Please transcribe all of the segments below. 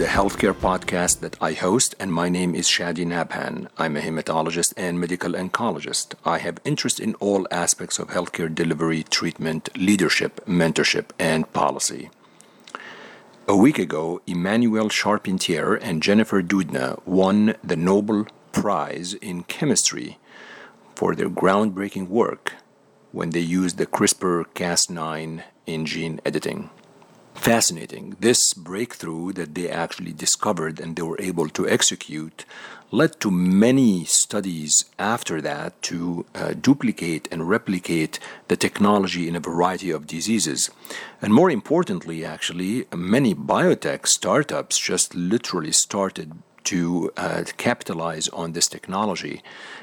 Is a healthcare podcast that I host, and my name is Shadi Nabhan. I'm a hematologist and medical oncologist. I have interest in all aspects of healthcare delivery, treatment, leadership, mentorship, and policy. A week ago, Emmanuelle Charpentier and Jennifer Doudna won the Nobel Prize in Chemistry for their groundbreaking work when they used the CRISPR Cas9 in gene editing fascinating. This breakthrough that they actually discovered and they were able to execute led to many studies after that to uh, duplicate and replicate the technology in a variety of diseases. And more importantly, actually, many biotech startups just literally started to uh, capitalize on this technology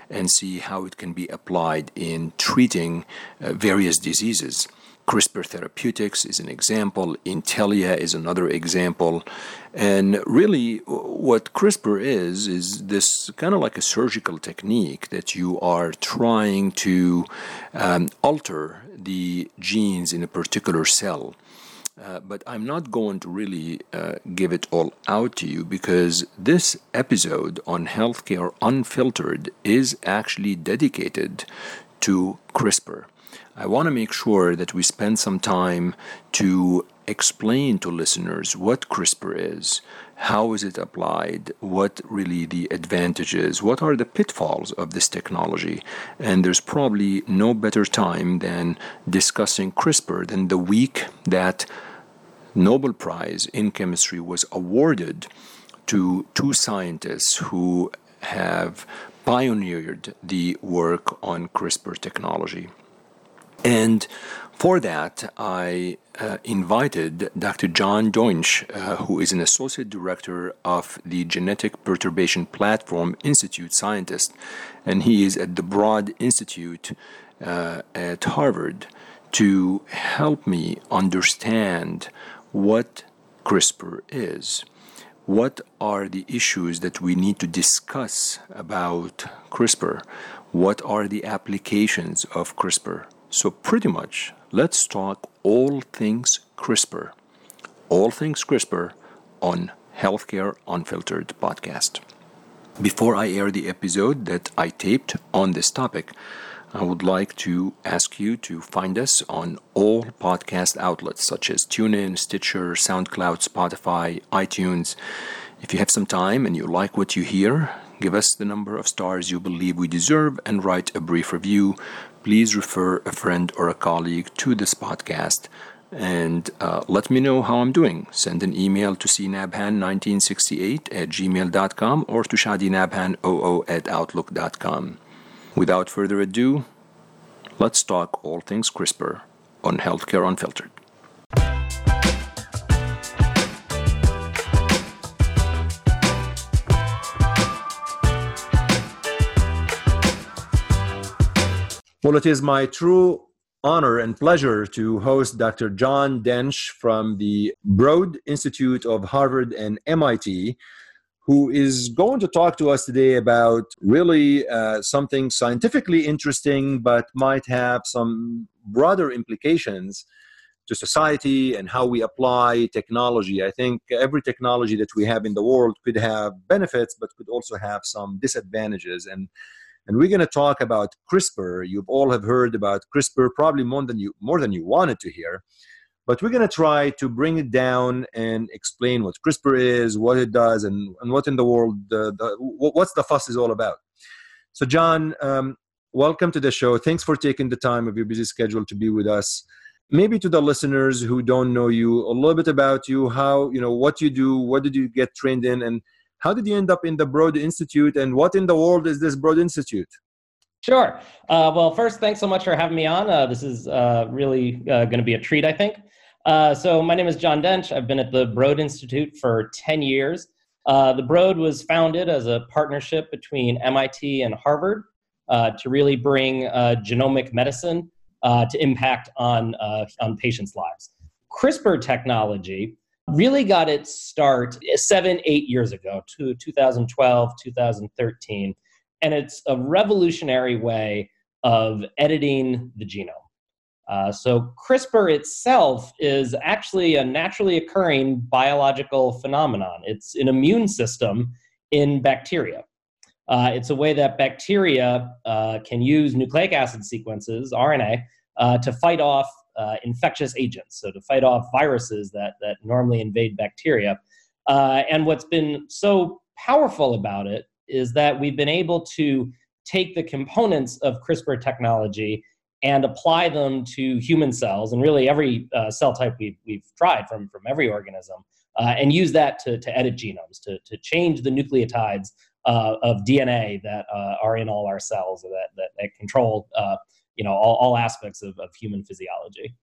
and see how it can be applied in treating uh, various diseases. CRISPR Therapeutics is an example, Intellia is another example. And really, what CRISPR is, is this kind of like a surgical technique that you are trying to um, alter the genes in a particular cell. Uh, but I'm not going to really uh, give it all out to you because this episode on Healthcare Unfiltered is actually dedicated to CRISPR. I want to make sure that we spend some time to explain to listeners what CRISPR is, how is it applied, what really the advantages, what are the pitfalls of this technology. And there's probably no better time than discussing CRISPR than the week that Nobel Prize in Chemistry was awarded to two scientists who have pioneered the work on CRISPR technology. And for that, I uh, invited Dr. John Deutsch, uh, who is an associate director of the Genetic Perturbation Platform Institute scientist, and he is at the Broad Institute uh, at Harvard, to help me understand what CRISPR is. What are the issues that we need to discuss about CRISPR? What are the applications of CRISPR? So, pretty much, let's talk all things CRISPR. All things CRISPR on Healthcare Unfiltered podcast. Before I air the episode that I taped on this topic, I would like to ask you to find us on all podcast outlets such as TuneIn, Stitcher, SoundCloud, Spotify, iTunes. If you have some time and you like what you hear, give us the number of stars you believe we deserve and write a brief review please refer a friend or a colleague to this podcast and uh, let me know how I'm doing. Send an email to cnabhan1968 at gmail.com or to shadinabhan00 at outlook.com. Without further ado, let's talk all things CRISPR on Healthcare Unfiltered. Well, it is my true honor and pleasure to host Dr. John Deutsch from the Broad Institute of Harvard and MIT, who is going to talk to us today about really uh, something scientifically interesting, but might have some broader implications to society and how we apply technology. I think every technology that we have in the world could have benefits, but could also have some disadvantages. And and we're going to talk about CRISPR. You all have heard about CRISPR probably more than you more than you wanted to hear, but we're going to try to bring it down and explain what CRISPR is, what it does, and, and what in the world the, what's the fuss is all about. So, John, um, welcome to the show. Thanks for taking the time of your busy schedule to be with us. Maybe to the listeners who don't know you, a little bit about you, how you know what you do, what did you get trained in, and how did you end up in the Broad Institute, and what in the world is this Broad Institute? Sure. Uh, well, first, thanks so much for having me on. Uh, this is uh, really uh, going to be a treat, I think. Uh, so, my name is John Dench. I've been at the Broad Institute for 10 years. Uh, the Broad was founded as a partnership between MIT and Harvard to really bring genomic medicine to impact on, on patients' lives. CRISPR technology really got its start seven, eight years ago, to 2012, 2013. And it's a revolutionary way of editing the genome. Uh, so CRISPR itself is actually a naturally occurring biological phenomenon. It's an immune system in bacteria. Uh, it's a way that bacteria uh, can use nucleic acid sequences, RNA, uh, to fight off uh, infectious agents, so to fight off viruses that, that normally invade bacteria. Uh, and what's been so powerful about it is that we've been able to take the components of CRISPR technology and apply them to human cells and really every uh, cell type we've, we've tried from, from every organism uh, and use that to, to edit genomes, to, to change the nucleotides uh, of DNA that uh, are in all our cells that, that, that control you know, all, all aspects of, of human physiology.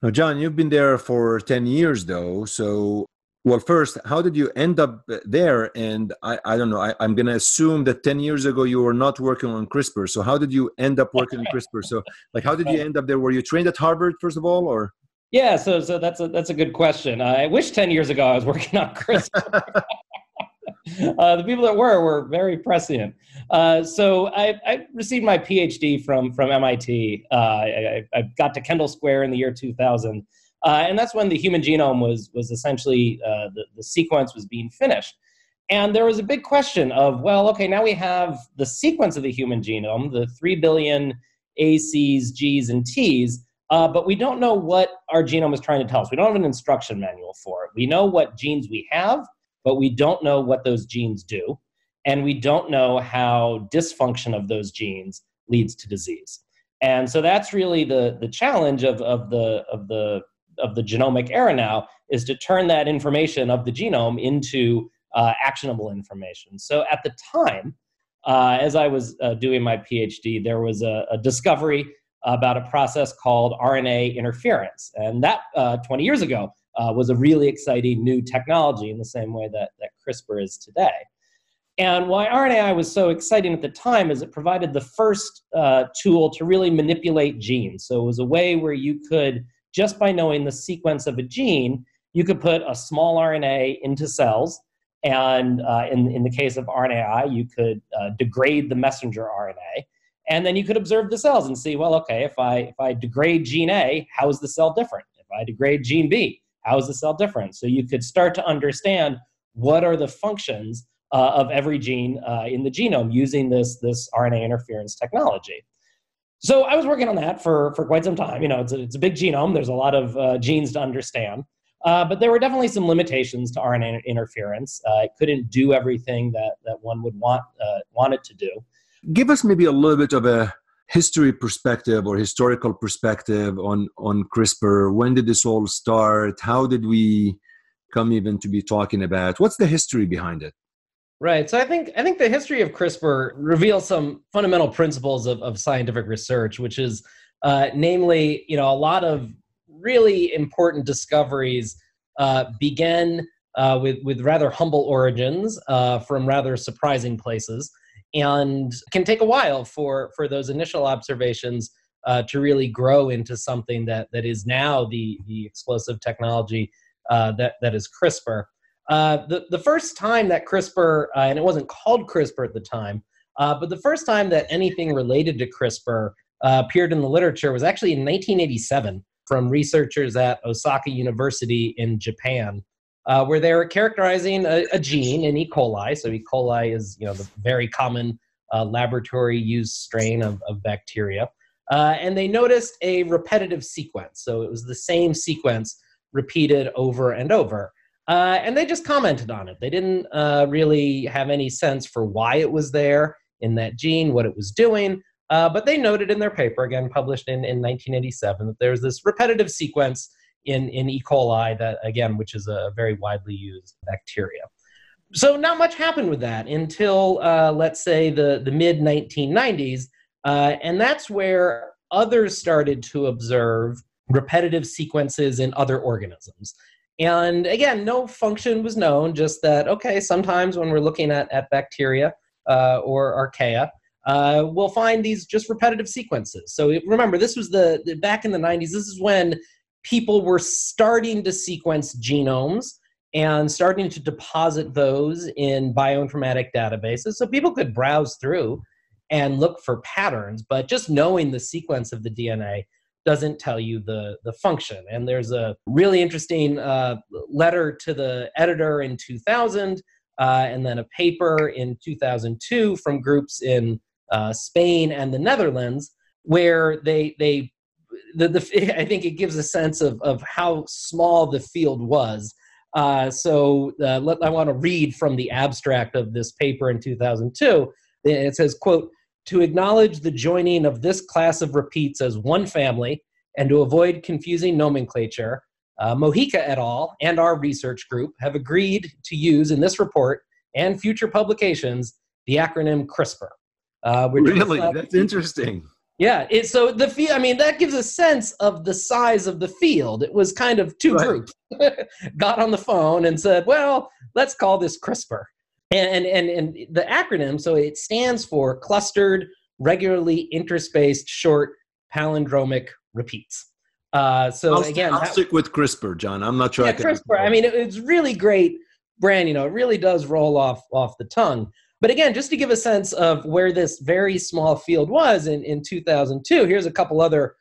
Now, John, you've been there for 10 years though. So well, first, how did you end up there? And I, I don't know, I, am going to assume that 10 years ago you were not working on CRISPR. So, how did you end up working on CRISPR? So, like, how did you end up there? Were you trained at Harvard, first of all, or? Yeah, so so that's a that's a good question. Uh, I wish ten years ago I was working on CRISPR. uh, the people that were were very prescient. Uh, so I, I, received my PhD from from MIT. Uh, I, I, got to Kendall Square in the year 2000, uh, and that's when the human genome was was essentially uh, the the sequence was being finished. And there was a big question of, well, okay, now we have the sequence of the human genome, the three billion ACs, Gs, and Ts. Uh, but we don't know what our genome is trying to tell us. We don't have an instruction manual for it. We know what genes we have, but we don't know what those genes do. And we don't know how dysfunction of those genes leads to disease. And so that's really the, the challenge of, of, the, of, the, of the genomic era now is to turn that information of the genome into uh, actionable information. So at the time, uh, as I was uh, doing my PhD, there was a, a discovery about a process called RNA interference. And that uh, 20 years ago uh, was a really exciting new technology in the same way that, that CRISPR is today. And why RNAi was so exciting at the time is it provided the first uh, tool to really manipulate genes. So it was a way where you could, just by knowing the sequence of a gene, you could put a small RNA into cells. And uh, in, in the case of RNAi, you could uh, degrade the messenger RNA and then you could observe the cells and see well okay if i if i degrade gene a how is the cell different if i degrade gene b how is the cell different? So you could start to understand what are the functions uh, of every gene uh, in the genome using this this rna interference technology. So i was working on that for for quite some time. You know it's a, it's a big genome. There's a lot of uh, genes to understand. Uh, but there were definitely some limitations to RNA interference. Uh, it couldn't do everything that, that one would want, uh, want it to do. Give us maybe a little bit of a history perspective or historical perspective on on CRISPR. When did this all start? How did we come even to be talking about? What's the history behind it? Right. So I think I think the history of CRISPR reveals some fundamental principles of, of scientific research, which is uh, namely, you know, a lot of really important discoveries uh, began uh, with with rather humble origins uh, from rather surprising places and can take a while for for those initial observations uh, to really grow into something that that is now the the explosive technology uh, that that is CRISPR. Uh, the the first time that CRISPR uh, and it wasn't called CRISPR at the time, uh, but the first time that anything related to CRISPR uh, appeared in the literature was actually in 1987 from researchers at Osaka University in Japan uh, where they were characterizing a, a, gene in E. coli. So E. coli is you know the very common uh, laboratory used strain of, of bacteria, uh, and they noticed a repetitive sequence. So it was the same sequence repeated over and over. Uh, and they just commented on it. They didn't uh, really have any sense for why it was there in that gene, what it was doing. Uh, but they noted in their paper, again published in, in 1987, that there's this repetitive sequence in, in E. coli, that again, which is a very widely used bacteria. So not much happened with that until uh, let's say the, the mid 1990s, uh, and that's where others started to observe repetitive sequences in other organisms. And again, no function was known, just that, okay, sometimes when we're looking at, at bacteria uh, or archaea, uh, we'll find these just repetitive sequences. So remember, this was the, the, back in the 90s, this is when people were starting to sequence genomes and starting to deposit those in bioinformatic databases so people could browse through and look for patterns but just knowing the sequence of the dna doesn't tell you the the function. And there's a really interesting uh, letter to the editor in 2000, uh, and then a paper in 2002 from groups in uh, Spain and the Netherlands, where they they the, the I think it gives a sense of of how small the field was. Uh, so uh, let, I want to read from the abstract of this paper in 2002. It says, "quote To acknowledge the joining of this class of repeats as one family, and to avoid confusing nomenclature." Uh, Mojica et al. and our research group have agreed to use in this report and future publications the acronym CRISPR. Uh, really, that's interesting. Yeah, it, so the field, I mean, that gives a sense of the size of the field. It was kind of two right. groups got on the phone and said, well, let's call this CRISPR. And, and, and the acronym, so it stands for Clustered Regularly Interspaced Short Palindromic Repeats. Uh, so I'll, again, I'll that, stick with CRISPR, John. I'm not sure. Yeah, I CRISPR. I mean, it, it's really great brand. You know, it really does roll off off the tongue. But again, just to give a sense of where this very small field was in, in 2002, here's a couple other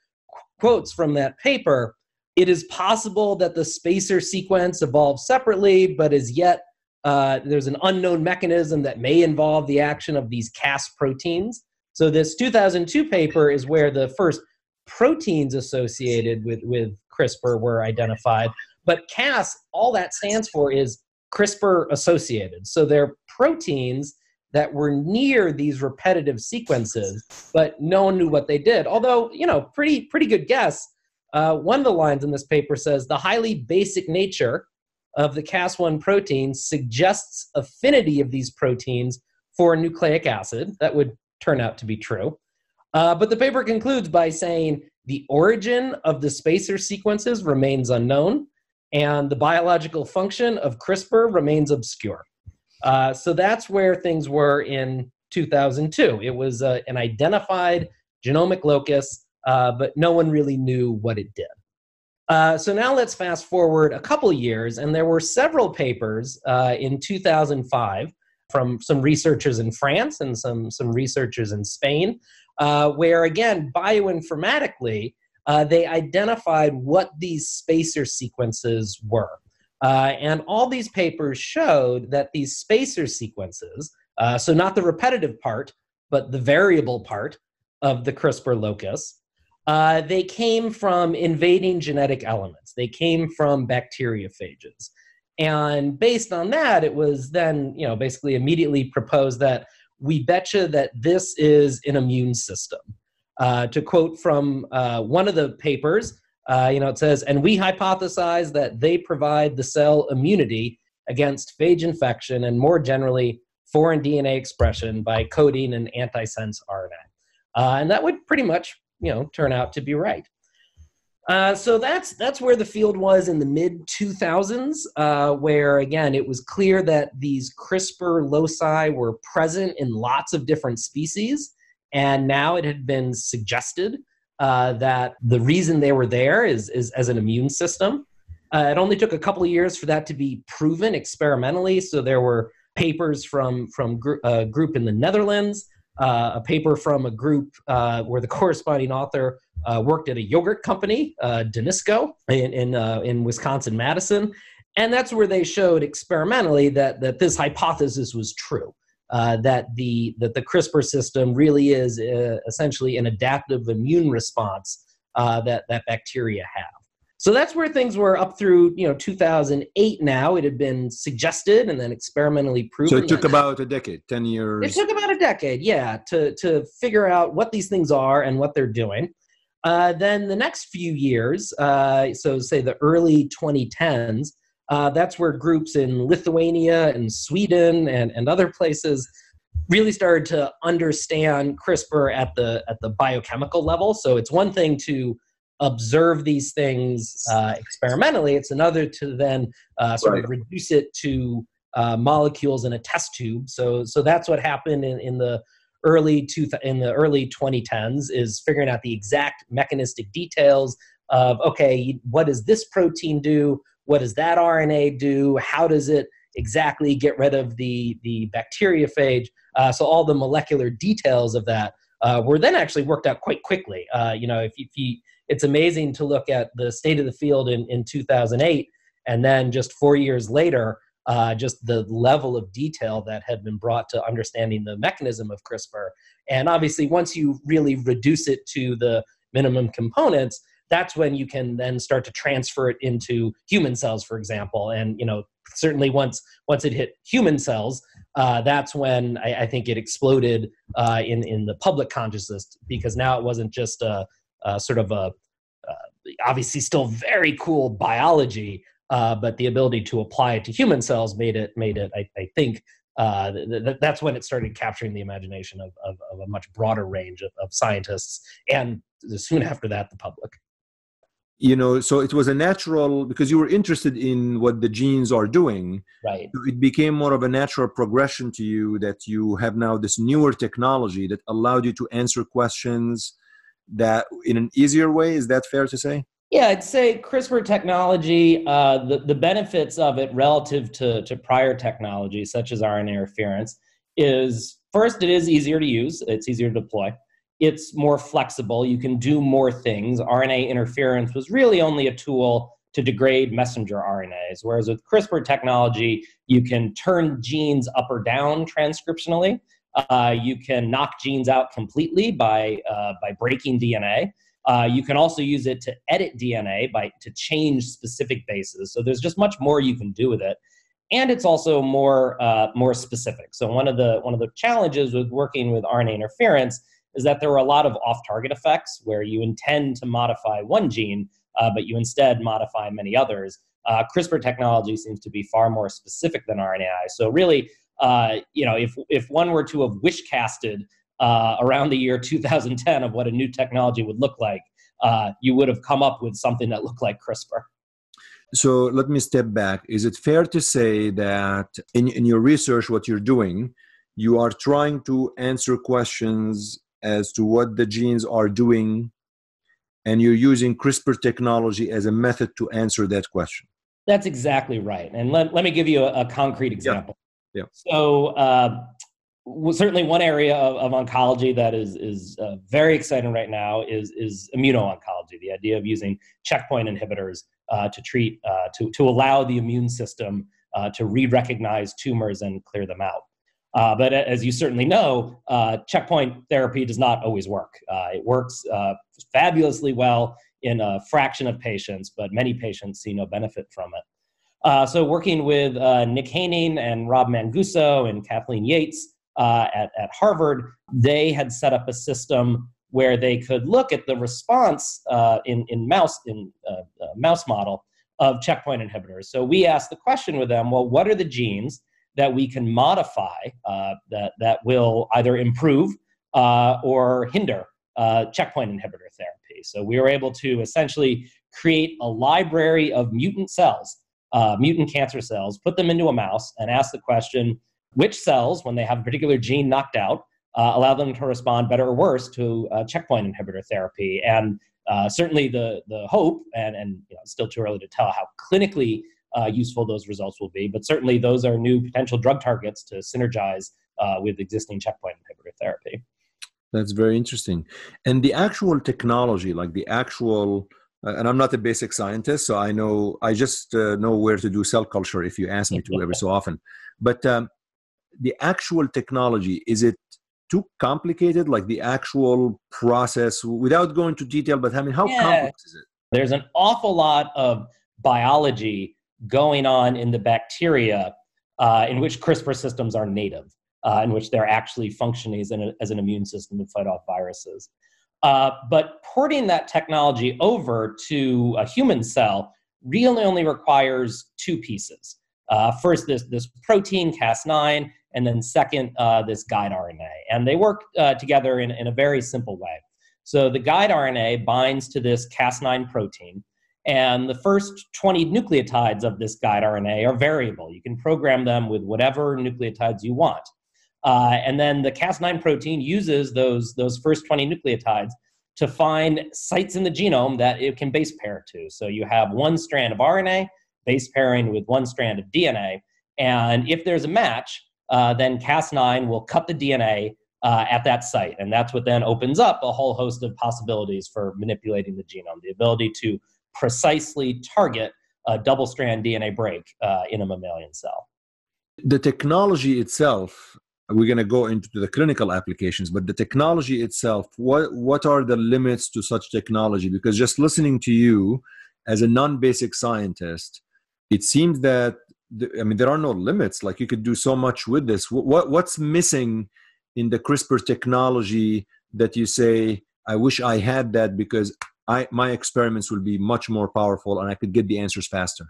quotes from that paper. It is possible that the spacer sequence evolved separately, but as yet uh, there's an unknown mechanism that may involve the action of these Cas proteins. So this 2002 paper is where the first proteins associated with, with CRISPR were identified. But Cas, all that stands for is CRISPR associated. So they're proteins that were near these repetitive sequences, but no one knew what they did. Although, you know, pretty pretty good guess. Uh, one of the lines in this paper says the highly basic nature of the Cas1 protein suggests affinity of these proteins for nucleic acid. That would turn out to be true. Uh, but the paper concludes by saying the origin of the spacer sequences remains unknown, and the biological function of CRISPR remains obscure. Uh, so that's where things were in 2002. It was uh, an identified genomic locus, uh, but no one really knew what it did. Uh, so now let's fast forward a couple years, and there were several papers uh, in 2005 from some researchers in France and some, some researchers in Spain, where again, bioinformatically, they identified what these spacer sequences were. Uh, and all these papers showed that these spacer sequences, uh, so not the repetitive part, but the variable part of the CRISPR locus, uh, they came from invading genetic elements. They came from bacteriophages. And based on that, it was then, you know, basically immediately proposed that we betcha that this is an immune system. Uh, to quote from uh, one of the papers, uh, you know, it says, and we hypothesize that they provide the cell immunity against phage infection and more generally foreign DNA expression by coding an antisense RNA. Uh, and that would pretty much, you know, turn out to be right. Uh, so that's that's where the field was in the mid 2000s, uh, where again it was clear that these CRISPR loci were present in lots of different species, and now it had been suggested uh, that the reason they were there is, is as an immune system. Uh, it only took a couple of years for that to be proven experimentally. So there were papers from from gr- a group in the Netherlands, uh, a paper from a group uh, where the corresponding author uh, worked at a yogurt company, uh, Danisco, in in, in Wisconsin Madison, and that's where they showed experimentally that that this hypothesis was true uh, that the that the CRISPR system really is uh, essentially an adaptive immune response uh, that that bacteria have. So that's where things were up through you know 2008. Now it had been suggested and then experimentally proven. So it took about a decade, ten years. It took about a decade, yeah, to to figure out what these things are and what they're doing. Uh, then the next few years, uh, so say the early 2010s, uh, that's where groups in Lithuania and Sweden and, and other places really started to understand CRISPR at the at the biochemical level. So it's one thing to observe these things uh, experimentally; it's another to then uh, sort right. of reduce it to uh, molecules in a test tube. So so that's what happened in, in the early two in the early 2010s is figuring out the exact mechanistic details of okay, what does this protein do? What does that RNA do? How does it exactly get rid of the, the bacteriophage? Uh, so all the molecular details of that uh, were then actually worked out quite quickly. Uh, you know, if, if you it's amazing to look at the state of the field in, in 2008 and then just four years later uh, just the level of detail that had been brought to understanding the mechanism of crispr and obviously once you really reduce it to the minimum components that's when you can then start to transfer it into human cells for example. And you know certainly once once it hit human cells uh, that's when I, I, think it exploded uh, in in the public consciousness because now it wasn't just a, a sort of a uh, obviously still very cool biology, uh, but the ability to apply it to human cells made it made it I, I think uh, th- th- that's when it started capturing the imagination of, of, of a much broader range of, of scientists and soon after that the public you know so it was a natural because you were interested in what the genes are doing right. it became more of a natural progression to you that you have now this newer technology that allowed you to answer questions that in an easier way is that fair to say? Yeah i'd say crispr technology uh, the, the benefits of it relative to, to prior technology such as rna interference is first it is easier to use it's easier to deploy it's more flexible. You can do more things. RNA interference was really only a tool to degrade messenger RNAs, whereas with CRISPR technology, you can turn genes up or down transcriptionally. Uh, you can knock genes out completely by, uh, by breaking DNA. Uh, you can also use it to edit DNA by to change specific bases. So there's just much more you can do with it, and it's also more uh, more specific. So one of the one of the challenges with working with RNA interference is that there were a lot of off target effects where you intend to modify one gene, uh, but you instead modify many others. Uh, CRISPR technology seems to be far more specific than RNAi. So, really, uh, you know, if, if one were to have wish casted uh, around the year 2010 of what a new technology would look like, uh, you would have come up with something that looked like CRISPR. So let me step back. Is it fair to say that in, in your research, what you're doing, you are trying to answer questions as to what the genes are doing and you're using CRISPR technology as a method to answer that question. That's exactly right. And let, let me give you a, a concrete example. Yeah. yeah. So, uh, certainly one area of, of, oncology that is, is uh, very exciting right now is, is immuno-oncology, the idea of using checkpoint inhibitors uh, to treat, uh, to, to allow the immune system uh, to re-recognize tumors and clear them out. Uh, but as you certainly know, uh, checkpoint therapy does not always work. Uh, it works uh, fabulously well in a fraction of patients, but many patients see no benefit from it. Uh, so, working with uh, Nick Haining and Rob Manguso and Kathleen Yates at, at Harvard, they had set up a system where they could look at the response in, in mouse in mouse model of checkpoint inhibitors. So we asked the question with them: Well, what are the genes that we can modify uh, that, that will either improve uh, or hinder uh, checkpoint inhibitor therapy. So we were able to essentially create a library of mutant cells, uh, mutant cancer cells, put them into a mouse, and ask the question which cells, when they have a particular gene knocked out, uh, allow them to respond better or worse to uh, checkpoint inhibitor therapy. And certainly the, the hope, and, and you know, still too early to tell how clinically uh, useful those results will be. But certainly, those are new potential drug targets to synergize uh, with existing checkpoint inhibitor therapy. That's very interesting. And the actual technology, like the actual, uh, and I'm not a basic scientist, so I know I just uh, know where to do cell culture if you ask me to every so often. But um, the actual technology, is it too complicated? Like the actual process, without going to detail, but I mean, how yeah. complex is it? There's an awful lot of biology going on in the bacteria uh, in which CRISPR systems are native, uh, in which they're actually functioning as an, as an immune system to fight off viruses. Uh, but porting that technology over to a human cell really only requires two pieces. Uh, first, this, this protein, Cas9, and then second, uh, this guide RNA. And they work uh, together in, in a very simple way. So the guide RNA binds to this Cas9 protein, and the first 20 nucleotides of this guide RNA are variable. You can program them with whatever nucleotides you want. Uh, and then the Cas9 protein uses those, those first 20 nucleotides to find sites in the genome that it can base pair to. So you have one strand of RNA base pairing with one strand of DNA. And if there's a match, uh, then Cas9 will cut the DNA uh, at that site. And that's what then opens up a whole host of possibilities for manipulating the genome the ability to precisely target a double strand DNA break uh, in a mammalian cell. The technology itself, we're going to go into the clinical applications, but the technology itself, what, what are the limits to such technology? Because just listening to you as a non basic scientist, it seems that I mean, there are no limits. Like you could do so much with this. What what's missing in the CRISPR technology that you say, I wish I had that because I my experiments will be much more powerful and I could get the answers faster.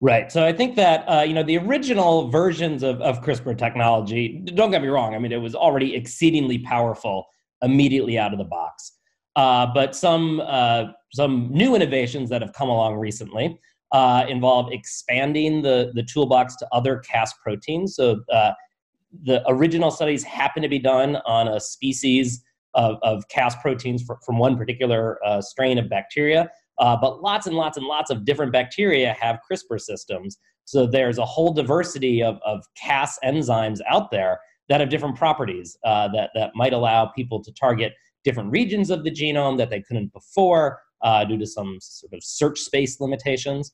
Right. So I think that uh, you know the original versions of, of CRISPR technology. Don't get me wrong. I mean, it was already exceedingly powerful immediately out of the box. Uh, but some uh, some new innovations that have come along recently uh, involve expanding the, the toolbox to other Cas proteins. So uh, the original studies happen to be done on a species of, of Cas proteins for, from one particular uh, strain of bacteria. Uh, but lots and lots and lots of different bacteria have CRISPR systems. So there's a whole diversity of, of Cas enzymes out there that have different properties uh, that, that might allow people to target different regions of the genome that they couldn't before uh, due to some sort of search space limitations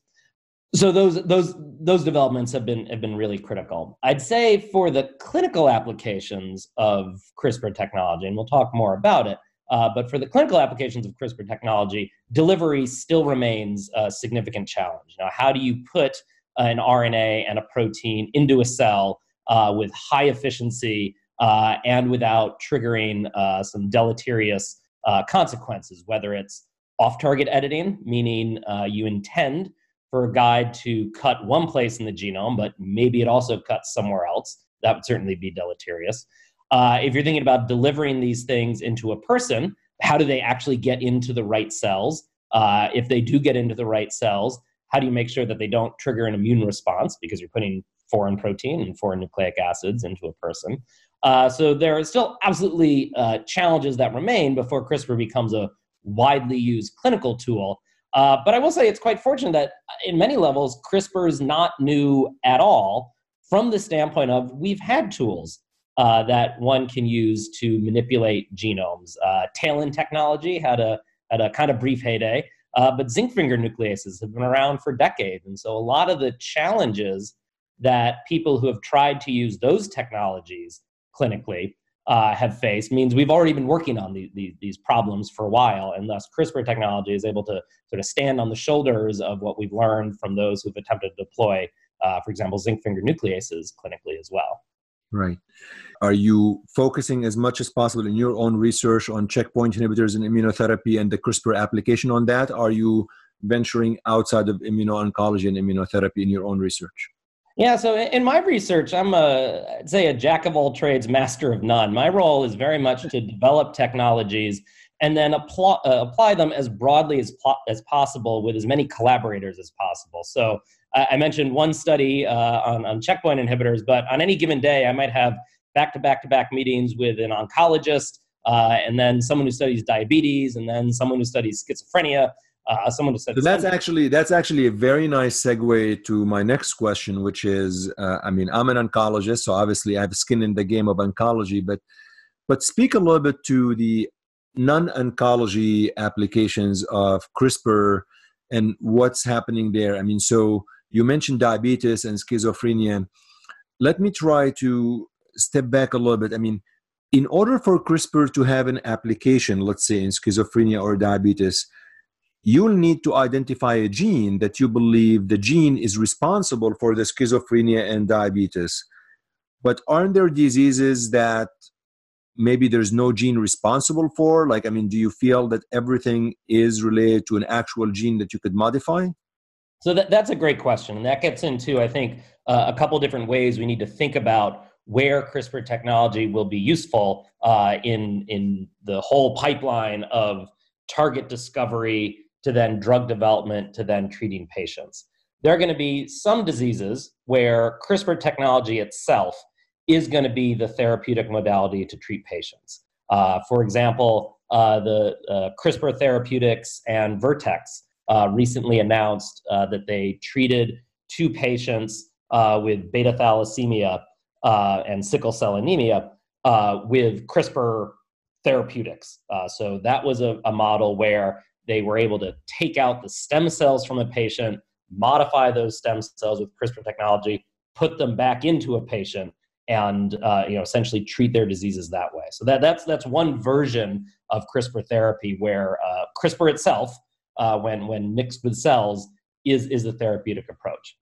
so those those those developments have been have been really critical. I'd say for the clinical applications of CRISPR technology, and we'll talk more about it. Uh, but for the clinical applications of CRISPR technology, delivery still remains a significant challenge. Now, how do you put an RNA and a protein into a cell uh, with high efficiency uh, and without triggering uh, some deleterious uh, consequences, whether it's off target editing, meaning uh, you intend for a guide to cut one place in the genome, but maybe it also cuts somewhere else. That would certainly be deleterious. Uh, if you're thinking about delivering these things into a person, how do they actually get into the right cells? Uh, if they do get into the right cells, how do you make sure that they don't trigger an immune response because you're putting foreign protein and foreign nucleic acids into a person? Uh, so there are still absolutely uh, challenges that remain before CRISPR becomes a widely used clinical tool. Uh, but I will say it's quite fortunate that uh, in many levels, CRISPR is not new at all from the standpoint of we've had tools uh, that one can use to manipulate genomes. Uh, TALEN technology had a, had a kind of brief heyday, uh, but zinc finger nucleases have been around for decades. And so a lot of the challenges that people who have tried to use those technologies clinically uh, have faced means we've already been working on the, the, these problems for a while, and thus CRISPR technology is able to sort of stand on the shoulders of what we've learned from those who've attempted to deploy, uh, for example, zinc finger nucleases clinically as well. Right. Are you focusing as much as possible in your own research on checkpoint inhibitors and immunotherapy and the CRISPR application on that? Are you venturing outside of immuno-oncology and immunotherapy in your own research? Yeah, so in my research, I'm a I'd say a jack of all trades, master of none. My role is very much to develop technologies and then apply, uh, apply them as broadly as, po- as possible with as many collaborators as possible. So uh, I mentioned one study uh, on, on checkpoint inhibitors, but on any given day, I might have back to back to back meetings with an oncologist, uh, and then someone who studies diabetes, and then someone who studies schizophrenia uh, someone said so that's actually that's actually a very nice segue to my next question which is uh, i mean i'm an oncologist so obviously i have skin in the game of oncology but but speak a little bit to the non-oncology applications of crispr and what's happening there. I mean so you mentioned diabetes and schizophrenia. Let me try to step back a little bit. I mean in order for crispr to have an application let's say in schizophrenia or diabetes you'll need to identify a gene that you believe the gene is responsible for the schizophrenia and diabetes. But aren't there diseases that maybe there's no gene responsible for? Like, I mean, do you feel that everything is related to an actual gene that you could modify? So that, that's a great question. And that gets into, I think, uh, a couple different ways we need to think about where CRISPR technology will be useful uh, in, in the whole pipeline of target discovery, to then drug development to then treating patients. There are going to be some diseases where CRISPR technology itself is going to be the therapeutic modality to treat patients. Uh, for example, uh, the uh, CRISPR Therapeutics and Vertex uh, recently announced uh, that they treated two patients uh, with beta thalassemia and sickle cell anemia with CRISPR therapeutics. So that was a, a model where they were able to take out the stem cells from a patient, modify those stem cells with CRISPR technology, put them back into a patient, and uh, you know essentially treat their diseases that way. So that that's that's one version of CRISPR therapy where uh, CRISPR itself, uh, when when mixed with cells, is is the therapeutic approach.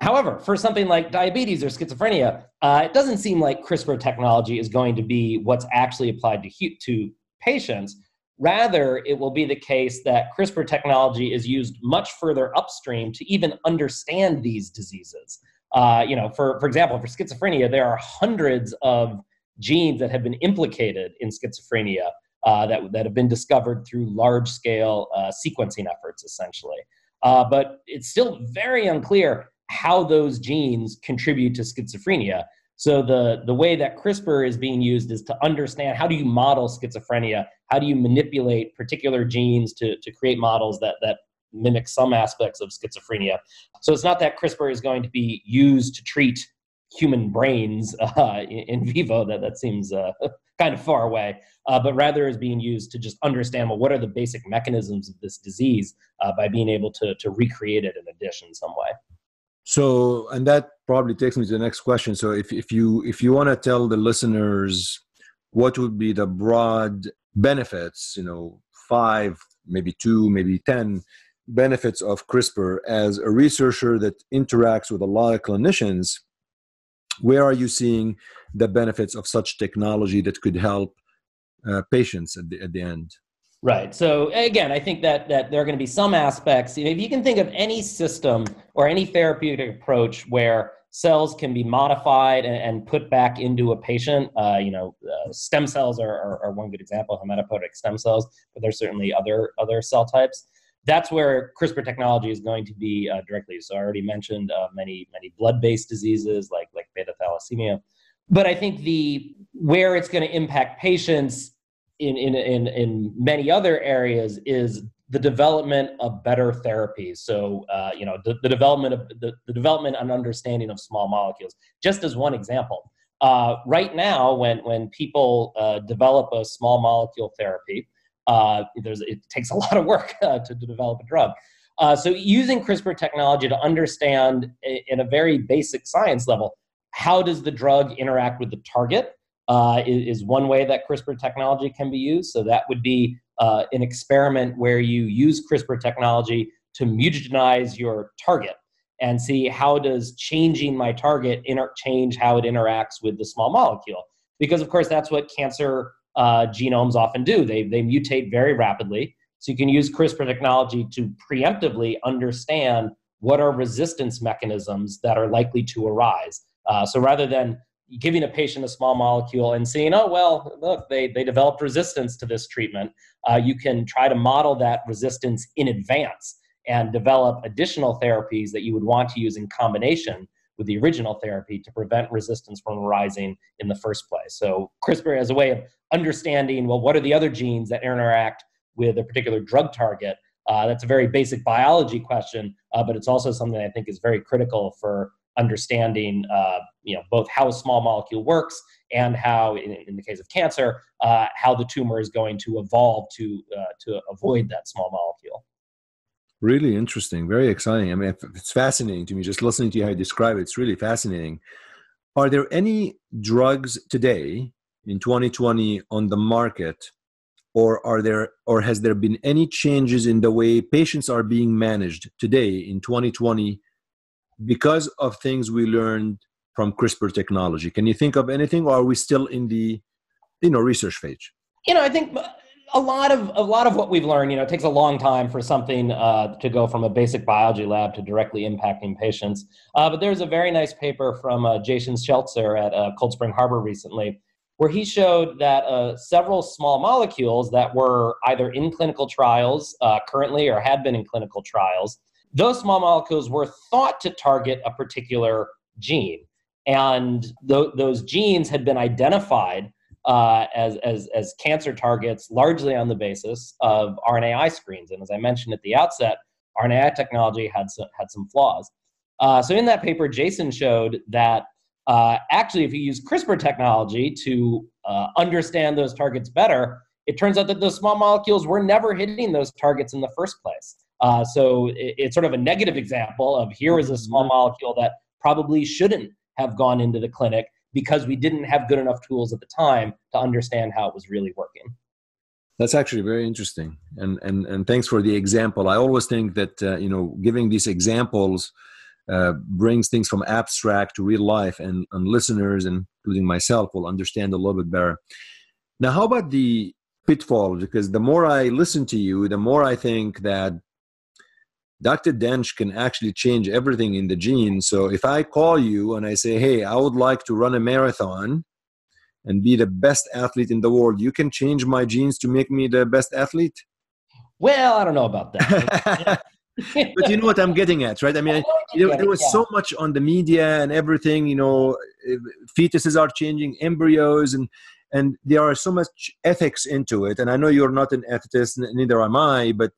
However, for something like diabetes or schizophrenia, uh, it doesn't seem like CRISPR technology is going to be what's actually applied to, to patients. Rather, it will be the case that CRISPR technology is used much further upstream to even understand these diseases. Uh, you know, for, for example, for schizophrenia, there are hundreds of genes that have been implicated in schizophrenia uh, that, that have been discovered through large scale uh, sequencing efforts, essentially. Uh, but it's still very unclear how those genes contribute to schizophrenia. So the, the way that CRISPR is being used is to understand how do you model schizophrenia? How do you manipulate particular genes to, to create models that, that mimic some aspects of schizophrenia? So it's not that CRISPR is going to be used to treat human brains uh, in, in, vivo. That, that seems uh, kind of far away. Uh, but rather is being used to just understand well, what are the basic mechanisms of this disease uh, by being able to, to recreate it in a dish in some way. So, and that probably takes me to the next question. So, if, if you if you want to tell the listeners what would be the broad benefits, you know, five, maybe two, maybe ten benefits of CRISPR as a researcher that interacts with a lot of clinicians, where are you seeing the benefits of such technology that could help uh, patients at the at the end? Right. So again, I think that that there are going to be some aspects. You know, if you can think of any system or any therapeutic approach where cells can be modified and, and put back into a patient, uh, you know, uh, stem cells are, are, are, one good example, hematopoietic stem cells, but there's certainly other other cell types. That's where CRISPR technology is going to be uh, directly. So I already mentioned uh, many many blood-based diseases like like beta thalassemia, but I think the where it's going to impact patients in, in, in, in many other areas is the development of better therapies. So, uh, you know, the, the development of the, the development and understanding of small molecules. Just as one example, uh, right now, when when people uh, develop a small molecule therapy, uh, there's it takes a lot of work uh, to, to, develop a drug. Uh, so, using CRISPR technology to understand in a very basic science level, how does the drug interact with the target? is, one way that CRISPR technology can be used. So that would be uh, an experiment where you use CRISPR technology to mutagenize your target and see how does changing my target inter- change how it interacts with the small molecule. Because of course that's what cancer uh, genomes often do. They, they mutate very rapidly. So you can use CRISPR technology to preemptively understand what are resistance mechanisms that are likely to arise. Uh, so rather than giving a patient a small molecule and seeing, oh, well, look, they, they developed resistance to this treatment, uh, you can try to model that resistance in advance and develop additional therapies that you would want to use in combination with the original therapy to prevent resistance from arising in the first place. So CRISPR as a way of understanding, well, what are the other genes that interact with a particular drug target? Uh, that's a very basic biology question, uh, but it's also something I think is very critical for understanding uh, you know both how a small molecule works and how in, in the case of cancer uh, how the tumor is going to evolve to uh, to avoid that small molecule. Really interesting. Very exciting. I mean it's fascinating to me just listening to you how you describe it. It's really fascinating. Are there any drugs today in 2020 on the market or are there or has there been any changes in the way patients are being managed today in 2020 because of things we learned from CRISPR technology. Can you think of anything, or are we still in the you know research phase? You know, I think a lot of a lot of what we've learned. You know, it takes a long time for something uh, to go from a basic biology lab to directly impacting patients. Uh, but there's a very nice paper from uh, Jason Scheltzer at uh, Cold Spring Harbor recently. Where he showed that uh, several small molecules that were either in clinical trials uh, currently or had been in clinical trials those small molecules were thought to target a particular gene. And th- those genes had been identified uh, as, as, as cancer targets largely on the basis of RNAi screens. And as I mentioned at the outset, RNAi technology had some, had some flaws. Uh, so in that paper, Jason showed that Uh, actually, if you use CRISPR technology to uh, understand those targets better, it turns out that those small molecules were never hitting those targets in the first place. Uh, so it, it's sort of a negative example of here is a small mm-hmm. molecule that probably shouldn't have gone into the clinic because we didn't have good enough tools at the time to understand how it was really working. That's actually very interesting, and and and thanks for the example. I always think that uh, you know giving these examples uh, brings things from abstract to real life, and, and listeners, including myself, will understand a little bit better. Now, how about the pitfall? Because the more I listen to you, the more I think that Dr. Doench can actually change everything in the gene. So if I call you and I say, hey, I would like to run a marathon and be the best athlete in the world, you can change my genes to make me the best athlete? Well, I don't know about that. but you know what I'm getting at, right? I mean, there, there was yeah. so much on the media and everything, you know, eh, fetuses are changing, embryos, and and there are so much ethics into it. And I know you're not an ethicist, neither am I, but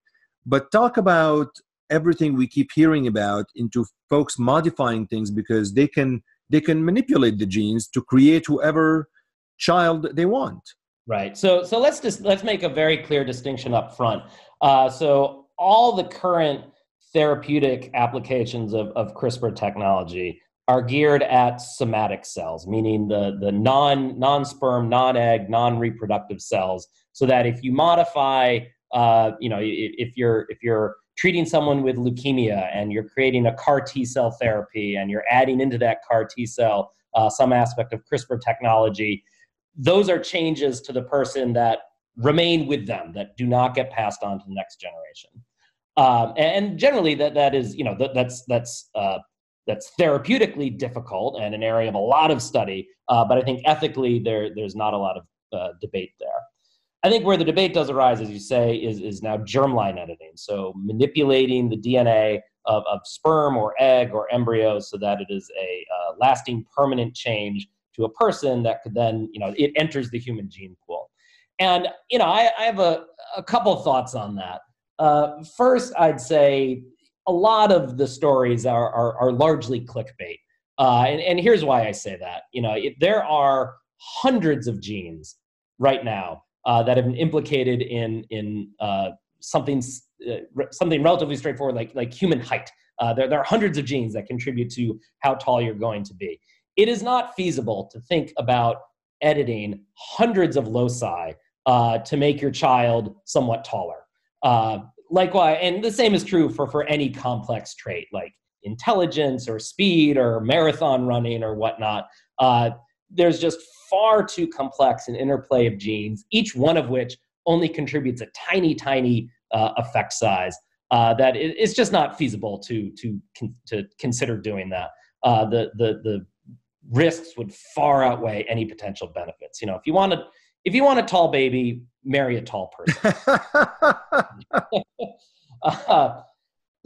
but talk about everything we keep hearing about into folks modifying things because they can they can manipulate the genes to create whoever child they want. Right. So so let's just let's make a very clear distinction up front. Uh, so all the current therapeutic applications of, of crispr technology are geared at somatic cells meaning the the non non sperm non egg non reproductive cells so that if you modify uh, you know if you're if you're treating someone with leukemia and you're creating a CAR T cell therapy and you're adding into that CAR T cell uh, some aspect of CRISPR technology, those are changes to the person that remain with them that do not get passed on to the next generation. Um, and generally, that that is you know that, that's that's uh, that's therapeutically difficult and an area of a lot of study. Uh, but I think ethically, there there's not a lot of uh, debate there. I think where the debate does arise, as you say, is, is now germline editing. So manipulating the DNA of, of sperm or egg or embryo so that it is a uh, lasting permanent change to a person that could then, you know, it enters the human gene pool. And, you know, I, I have a, a couple thoughts on that. Uh, first, I'd say a lot of the stories are, are, are largely clickbait. Uh, and, and here's why I say that. You know, there are hundreds of genes right now uh, that have been implicated in in uh, something uh, something relatively straightforward like like human height. Uh, there, there are hundreds of genes that contribute to how tall you're going to be. It is not feasible to think about editing hundreds of loci uh, to make your child somewhat taller. Uh, likewise, and the same is true for for any complex trait like intelligence or speed or marathon running or whatnot. There's just far too complex an interplay of genes, each one of which only contributes a tiny, tiny uh, effect size. Uh, that it, it's just not feasible to to to consider doing that. Uh, the the the risks would far outweigh any potential benefits. You know, if you want to if you want a tall baby, marry a tall person. uh,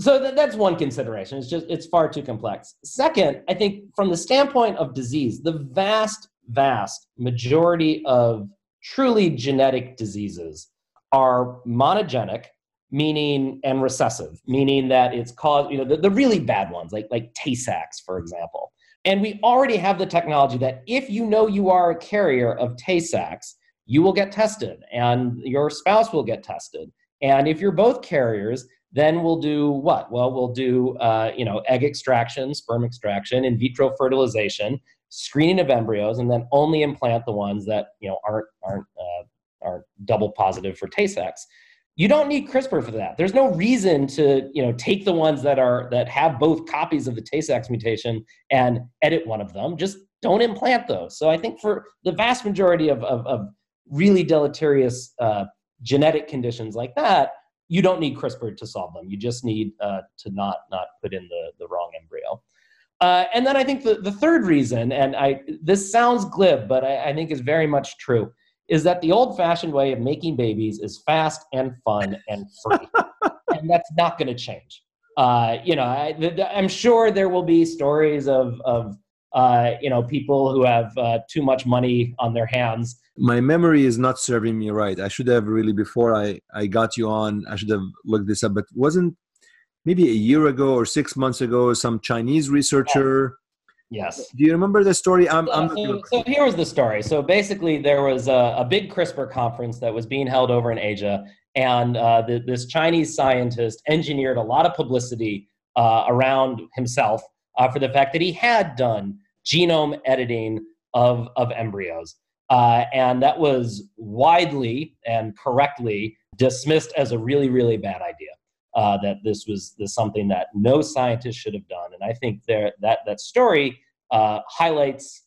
so that, that's one consideration. It's just it's far too complex. Second, I think from the standpoint of disease, the vast vast majority of truly genetic diseases are monogenic meaning and recessive meaning that it's caused you know the, the really bad ones like like tay-sachs for example and we already have the technology that if you know you are a carrier of tay-sachs you will get tested and your spouse will get tested and if you're both carriers then we'll do what well we'll do uh, you know egg extraction sperm extraction in vitro fertilization screening of embryos, and then only implant the ones that you know aren't aren't uh, are double positive for Tay-Sachs. You don't need CRISPR for that. There's no reason to you know take the ones that are that have both copies of the Tay-Sachs mutation and edit one of them. Just don't implant those. So I think for the vast majority of of, of really deleterious uh, genetic conditions like that, you don't need CRISPR to solve them. You just need uh, to not not put in the the wrong embryo. Uh, and then I think the, the third reason, and I this sounds glib, but I, I think is very much true, is that the old-fashioned way of making babies is fast and fun and free, and that's not going to change. Uh, you know, I, am sure there will be stories of of uh, you know people who have uh, too much money on their hands. My memory is not serving me right. I should have really before I I got you on. I should have looked this up, but wasn't maybe a year ago or six months ago, some Chinese researcher Yes. Do you remember the story? I'm, Yeah, I'm so, so here was the story. So basically, there was a, a big CRISPR conference that was being held over in Asia, and uh, the, this Chinese scientist engineered a lot of publicity uh, around himself uh, for the fact that he had done genome editing of, of embryos. Uh, and that was widely and correctly dismissed as a really, really bad idea. Uh, that this was this something that no scientist should have done, and I think there that that story uh, highlights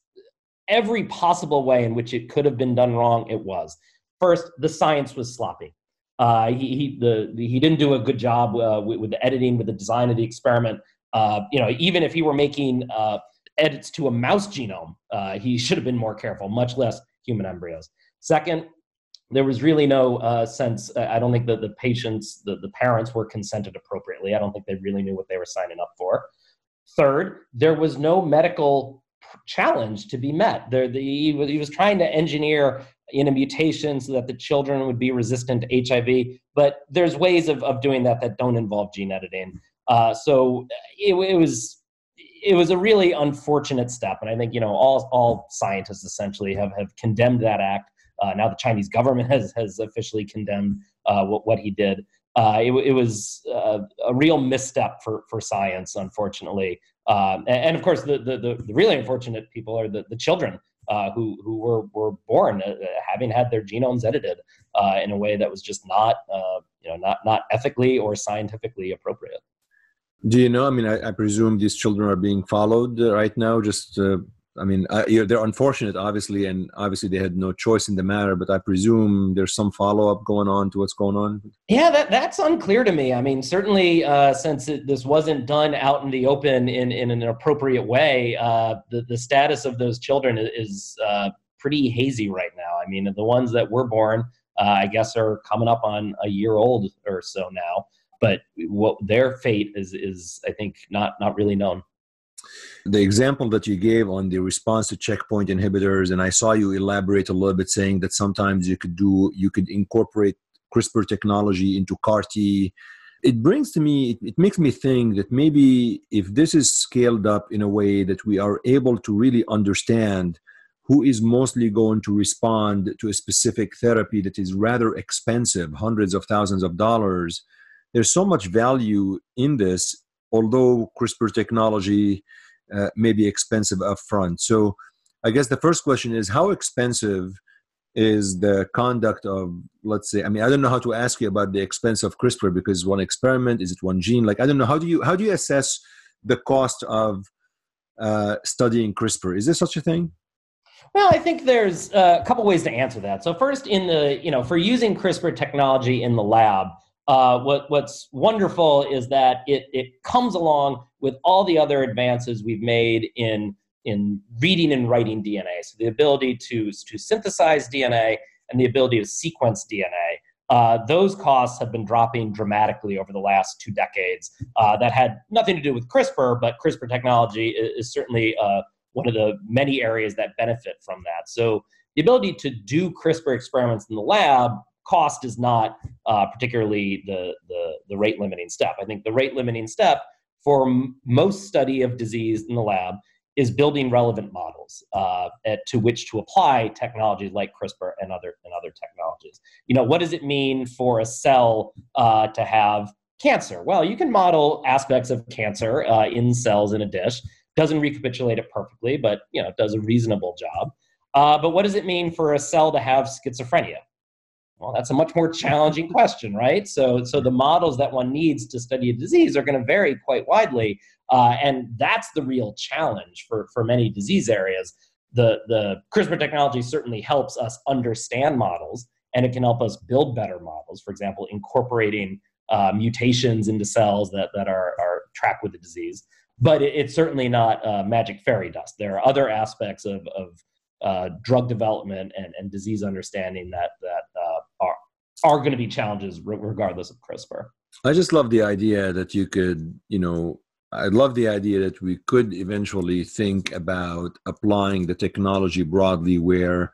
every possible way in which it could have been done wrong. It was first the science was sloppy. Uh, he he, the, he didn't do a good job uh, with, with, the editing, with the design of the experiment. Uh, you know, even if he were making uh, edits to a mouse genome, uh, he should have been more careful, much less human embryos. Second, there was really no uh, sense. I don't think that the patients, the, the parents were consented appropriately. I don't think they really knew what they were signing up for. Third, there was no medical challenge to be met. There, the, he, was, he was trying to engineer in a mutation so that the children would be resistant to HIV, but there's ways of, of doing that that don't involve gene editing. Uh, so it, it was it was a really unfortunate step, and I think you know all all scientists essentially have have condemned that act. Uh, now the Chinese government has has officially condemned uh, what what he did. Uh, it, it, was uh, a real misstep for for science, unfortunately. Um, and, and, of course, the, the, the really unfortunate people are the the children uh, who who were were born uh, having had their genomes edited in a way that was just not you know not not ethically or scientifically appropriate. Do you know? I mean, I, I, presume these children are being followed right now. Just, uh, I mean, I, they're unfortunate, obviously, and obviously they had no choice in the matter. But I presume there's some follow up going on to what's going on. Yeah, that that's unclear to me. I mean, certainly uh, since it, this wasn't done out in the open in, in an appropriate way, uh, the the status of those children is uh, pretty hazy right now. I mean, the ones that were born, uh, I guess, are coming up on a year old or so now but what their fate is is I think not not really known. The example that you gave on the response to checkpoint inhibitors, and I saw you elaborate a little bit, saying that sometimes you could do you could incorporate CRISPR technology into CAR T. It brings to me, it, it makes me think that maybe if this is scaled up in a way that we are able to really understand who is mostly going to respond to a specific therapy that is rather expensive, hundreds of thousands of dollars, there's so much value in this, although CRISPR technology uh, may be expensive upfront. So, I guess the first question is how expensive is the conduct of, let's say, I mean, I don't know how to ask you about the expense of CRISPR because one experiment is it one gene? Like, I don't know how do you how do you assess the cost of uh, studying CRISPR? Is there such a thing? Well, I think there's uh, a couple ways to answer that. So first, in the you know, for using CRISPR technology in the lab, uh, what, what's wonderful is that it, it comes along with all the other advances we've made in, in reading and writing DNA. So the ability to, to synthesize DNA and the ability to sequence DNA. Uh, those costs have been dropping dramatically over the last two decades. Uh, that had nothing to do with CRISPR, but CRISPR technology is, is certainly uh, one of the many areas that benefit from that. So the ability to do CRISPR experiments in the lab cost is not uh, particularly the, the, the rate limiting step. I think the rate limiting step for m- most study of disease in the lab is building relevant models uh, at, to which to apply technologies like CRISPR and other and other technologies. You know, what does it mean for a cell uh, to have cancer? Well, you can model aspects of cancer uh, in cells in a dish. Doesn't recapitulate it perfectly, but you know, it does a reasonable job. Uh, but what does it mean for a cell to have schizophrenia? Well, that's a much more challenging question, right? So, so the models that one needs to study a disease are going to vary quite widely, uh, and that's the real challenge for for many disease areas. The the CRISPR technology certainly helps us understand models, and it can help us build better models. For example, incorporating uh, mutations into cells that that are are tracked with the disease. But it, it's certainly not uh, magic fairy dust. There are other aspects of of uh, drug development and, and disease understanding that that uh, are going to be challenges regardless of CRISPR. I just love the idea that you could, you know, I love the idea that we could eventually think about applying the technology broadly where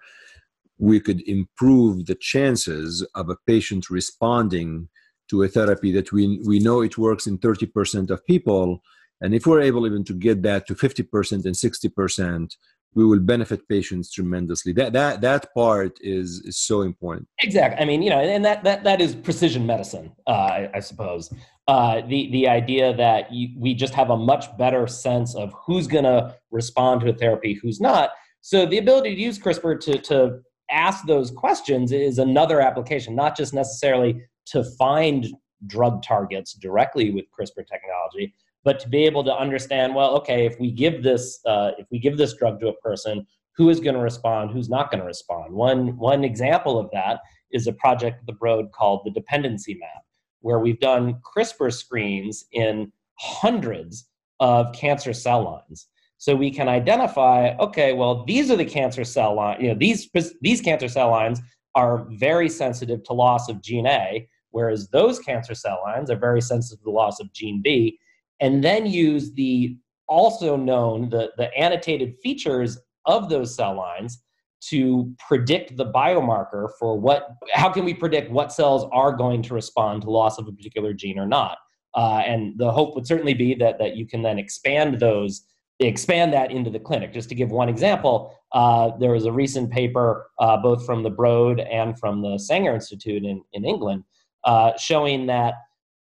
we could improve the chances of a patient responding to a therapy that we we know it works in 30% of people And if we're able even to get that to 50% and 60%, we will benefit patients tremendously. That that that part is is so important. Exactly. I mean, you know, and that that that is precision medicine, uh, I, I, suppose. Uh, the the idea that you, we just have a much better sense of who's going to respond to a therapy, who's not. So the ability to use CRISPR to to ask those questions is another application, not just necessarily to find drug targets directly with CRISPR technology, but to be able to understand well okay if we give this uh, if we give this drug to a person who is going to respond who's not going to respond? One one example of that is a project at the broad called the dependency map where we've done crispr screens in hundreds of cancer cell lines. So we can identify okay well these are the cancer cell lines you know these these cancer cell lines are very sensitive to loss of gene a whereas those cancer cell lines are very sensitive to the loss of gene b and then use the also known the, the annotated features of those cell lines to predict the biomarker for what how can we predict what cells are going to respond to loss of a particular gene or not. Uh, and the hope would certainly be that that you can then expand those expand that into the clinic. Just to give one example uh, there was a recent paper uh, both from the broad and from the sanger institute in, in england uh, showing that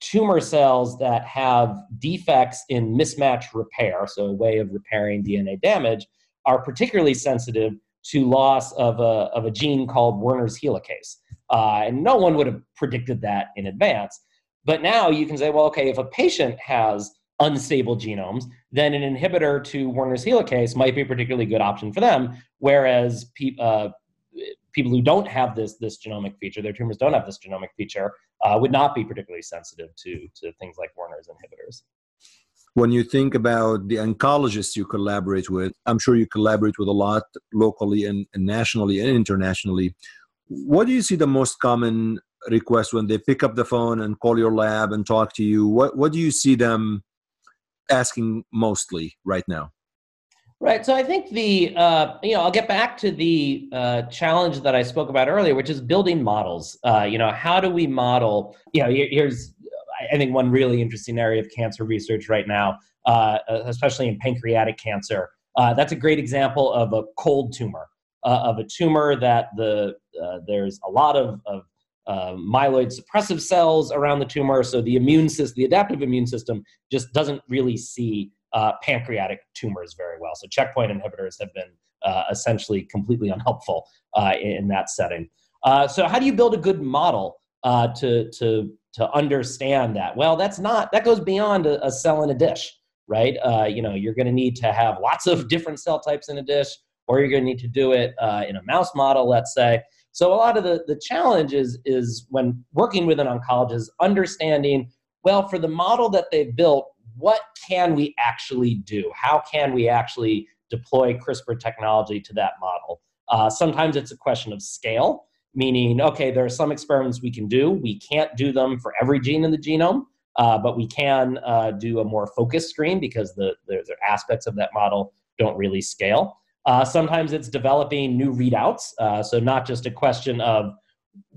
tumor cells that have defects in mismatch repair, so a way of repairing DNA damage, are particularly sensitive to loss of a, of a gene called Werner's helicase. Uh, and no one would have predicted that in advance. But now you can say, well, okay, if a patient has unstable genomes, then an inhibitor to Werner's helicase might be a particularly good option for them. Whereas pe- uh, people who don't have this this genomic feature, their tumors don't have this genomic feature, uh, would not be particularly sensitive to to things like Werner's inhibitors. When you think about the oncologists you collaborate with, I'm sure you collaborate with a lot locally and, and nationally and internationally. What do you see the most common request when they pick up the phone and call your lab and talk to you? What what do you see them asking mostly right now? Right. So I think the uh, you know I'll get back to the uh, challenge that I spoke about earlier, which is building models. Uh, you know, how do we model? You know, here's I think one really interesting area of cancer research right now, uh, especially in pancreatic cancer. Uh, that's a great example of a cold tumor, uh, of a tumor that the there's a lot of, of myeloid suppressive cells around the tumor, so the immune system, the adaptive immune system, just doesn't really see uh, pancreatic tumors very well. So checkpoint inhibitors have been uh, essentially completely unhelpful uh, in that setting. Uh, so how do you build a good model uh, to to to understand that? Well, that's not that goes beyond a, a cell in a dish, right? Uh, you know, you're going to need to have lots of different cell types in a dish, or you're going to need to do it in a mouse model, let's say. So a lot of the, the challenge is, is when working with an oncologist, understanding, well, for the model that they've built, what can we actually do? How can we actually deploy CRISPR technology to that model? Uh, sometimes it's a question of scale, meaning, okay, there are some experiments we can do. We can't do them for every gene in the genome, uh, but we can uh, do a more focused screen because the, the, the, aspects of that model don't really scale. Uh, sometimes it's developing new readouts, uh, so not just a question of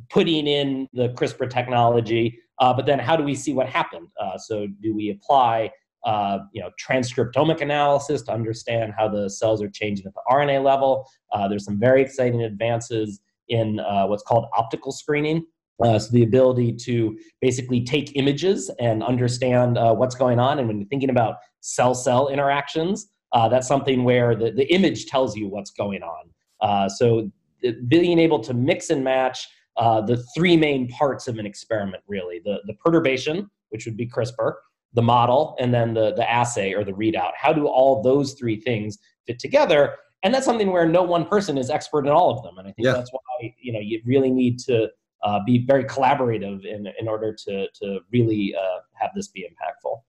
putting in the CRISPR technology uh, but then how do we see what happened? Uh, so do we apply uh, you know, transcriptomic analysis to understand how the cells are changing at the RNA level? Uh, there's some very exciting advances in uh, what's called optical screening. Uh, so the ability to basically take images and understand what's going on. And when you're thinking about cell-cell interactions, that's something where the, the image tells you what's going on. so being able to mix and match uh, the three main parts of an experiment really. The, the perturbation which would be crispr the model and then the, the assay or the readout. How do all those three things fit together? And that's something where no one person is expert in all of them. And i think yeah. that's why you know you really need to uh, be very collaborative in, in order to, to really uh, have this be impactful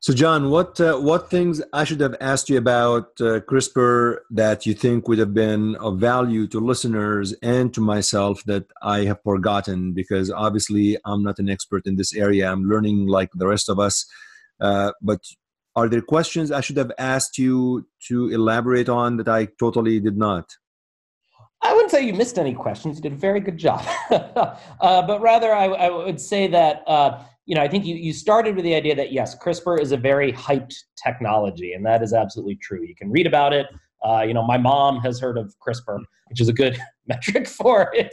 so, John, what uh, what things I should have asked you about uh, CRISPR that you think would have been of value to listeners and to myself that I have forgotten? Because obviously, I'm not an expert in this area. I'm learning like the rest of us. Uh, but are there questions I should have asked you to elaborate on that I totally did not? I wouldn't say you missed any questions. You did a very good job. Uh, but rather, I, I, would say that uh, you know, I think you, you started with the idea that yes, CRISPR is a very hyped technology, and that is absolutely true. You can read about it. Uh, you know, my mom has heard of CRISPR, which is a good metric for it.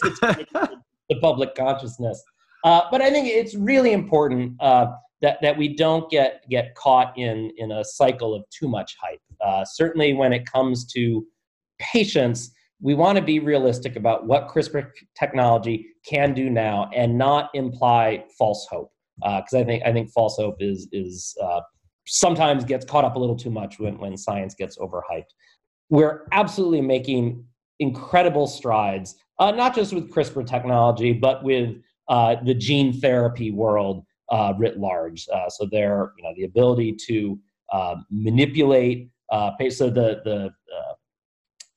The public consciousness. Uh, but I think it's really important uh, that that we don't get get caught in in a cycle of too much hype. Uh, certainly, when it comes to patients, we want to be realistic about what CRISPR technology can do now, and not imply false hope. Because uh, I think I think false hope is is uh, sometimes gets caught up a little too much when when science gets overhyped. We're absolutely making incredible strides, uh, not just with CRISPR technology, but with the gene therapy world uh, writ large. Uh, so they're you know the ability to uh, manipulate. Uh, so the the uh,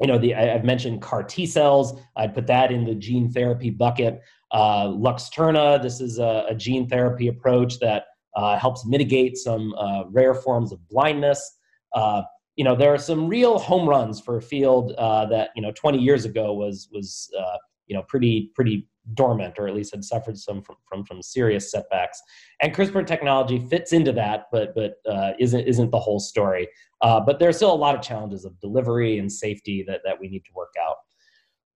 you know the I've mentioned CAR T cells. I'd put that in the gene therapy bucket. Uh, Luxturna. This is a, a, gene therapy approach that helps mitigate some rare forms of blindness. you know there are some real home runs for a field that you know 20 years ago was was you know pretty pretty dormant or at least had suffered some from, from, from serious setbacks. And CRISPR technology fits into that, but, but uh, isn't, isn't the whole story. Uh, but there's still a lot of challenges of delivery and safety that, that we need to work out.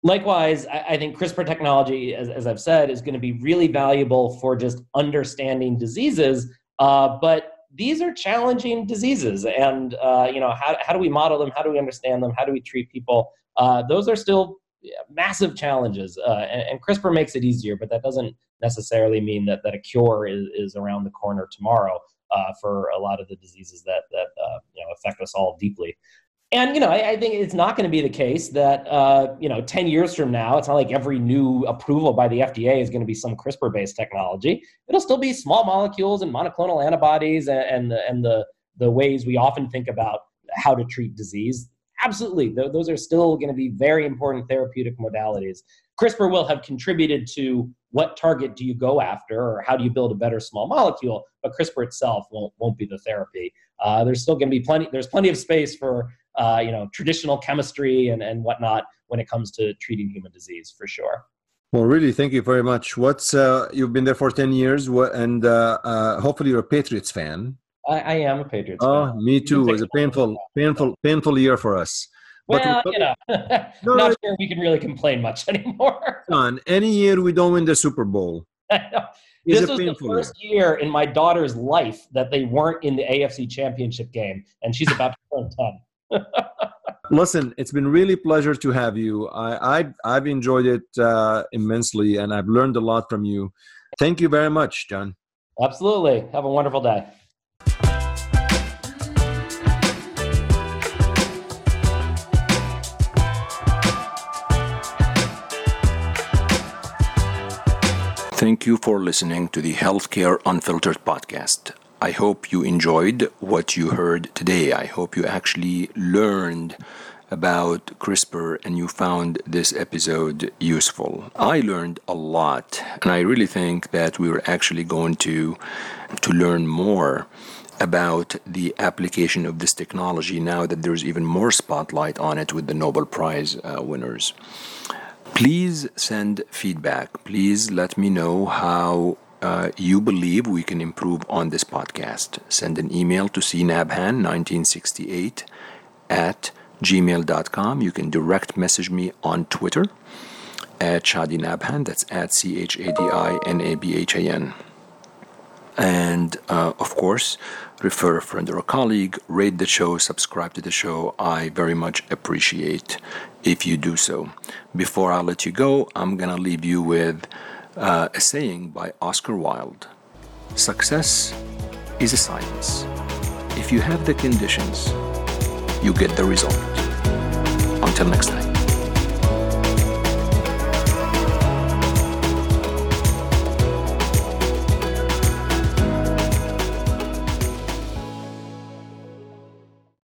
Likewise, I, I think CRISPR technology, as, as I've said, is going to be really valuable for just understanding diseases. Uh, but these are challenging diseases, and uh, you know how, how do we model them? How do we understand them? How do we treat people? Uh, those are still massive challenges. Uh, and, and, CRISPR makes it easier, but that doesn't necessarily mean that, that a cure is, is around the corner tomorrow uh, for a lot of the diseases that, that uh, you know, affect us all deeply. And you know, I, I think it's not going to be the case that uh, you know, ten years from now, it's not like every new approval by the FDA is going to be some CRISPR-based technology. It'll still be small molecules and monoclonal antibodies and and the, and the the ways we often think about how to treat disease absolutely, th- those are still going to be very important therapeutic modalities. CRISPR will have contributed to what target do you go after, or how do you build a better small molecule. But CRISPR itself won't won't be the therapy. Uh, there's still going to be plenty. There's plenty of space for uh, you know traditional chemistry and and whatnot when it comes to treating human disease for sure. Well, really, thank you very much. What's uh, you've been there for ten years, and uh, uh, hopefully you're a Patriots fan. I, I am a Patriots. Oh, fan. me too. It was a painful, painful, painful year for us. Well, but, you know, no, not sure we can really complain much anymore. John, any year we don't win the Super Bowl. this was the first year. year in my daughter's life that they weren't in the AFC Championship game, and she's about to turn ten. Listen, it's been really pleasure to have you. I, I I've enjoyed it uh, immensely, and I've learned a lot from you. Thank you very much, John. Absolutely. Have a wonderful day. Thank you for listening to the Healthcare Unfiltered podcast. I hope you enjoyed what you heard today. I hope you actually learned about CRISPR and you found this episode useful. I learned a lot and I really think that we are actually going to to learn more about the application of this technology now that there's even more spotlight on it with the Nobel Prize uh, winners. Please send feedback. Please let me know how uh, you believe we can improve on this podcast. Send an email to cnabhan1968 at gmail.com. You can direct message me on Twitter at Chadi Nabhan. That's at C H A D I N A B H A N. And uh, of course, refer a friend or a colleague, rate the show, subscribe to the show. I very much appreciate if you do so. Before I let you go, I'm going to leave you with uh, a saying by Oscar Wilde Success is a science. If you have the conditions, you get the result. Until next time.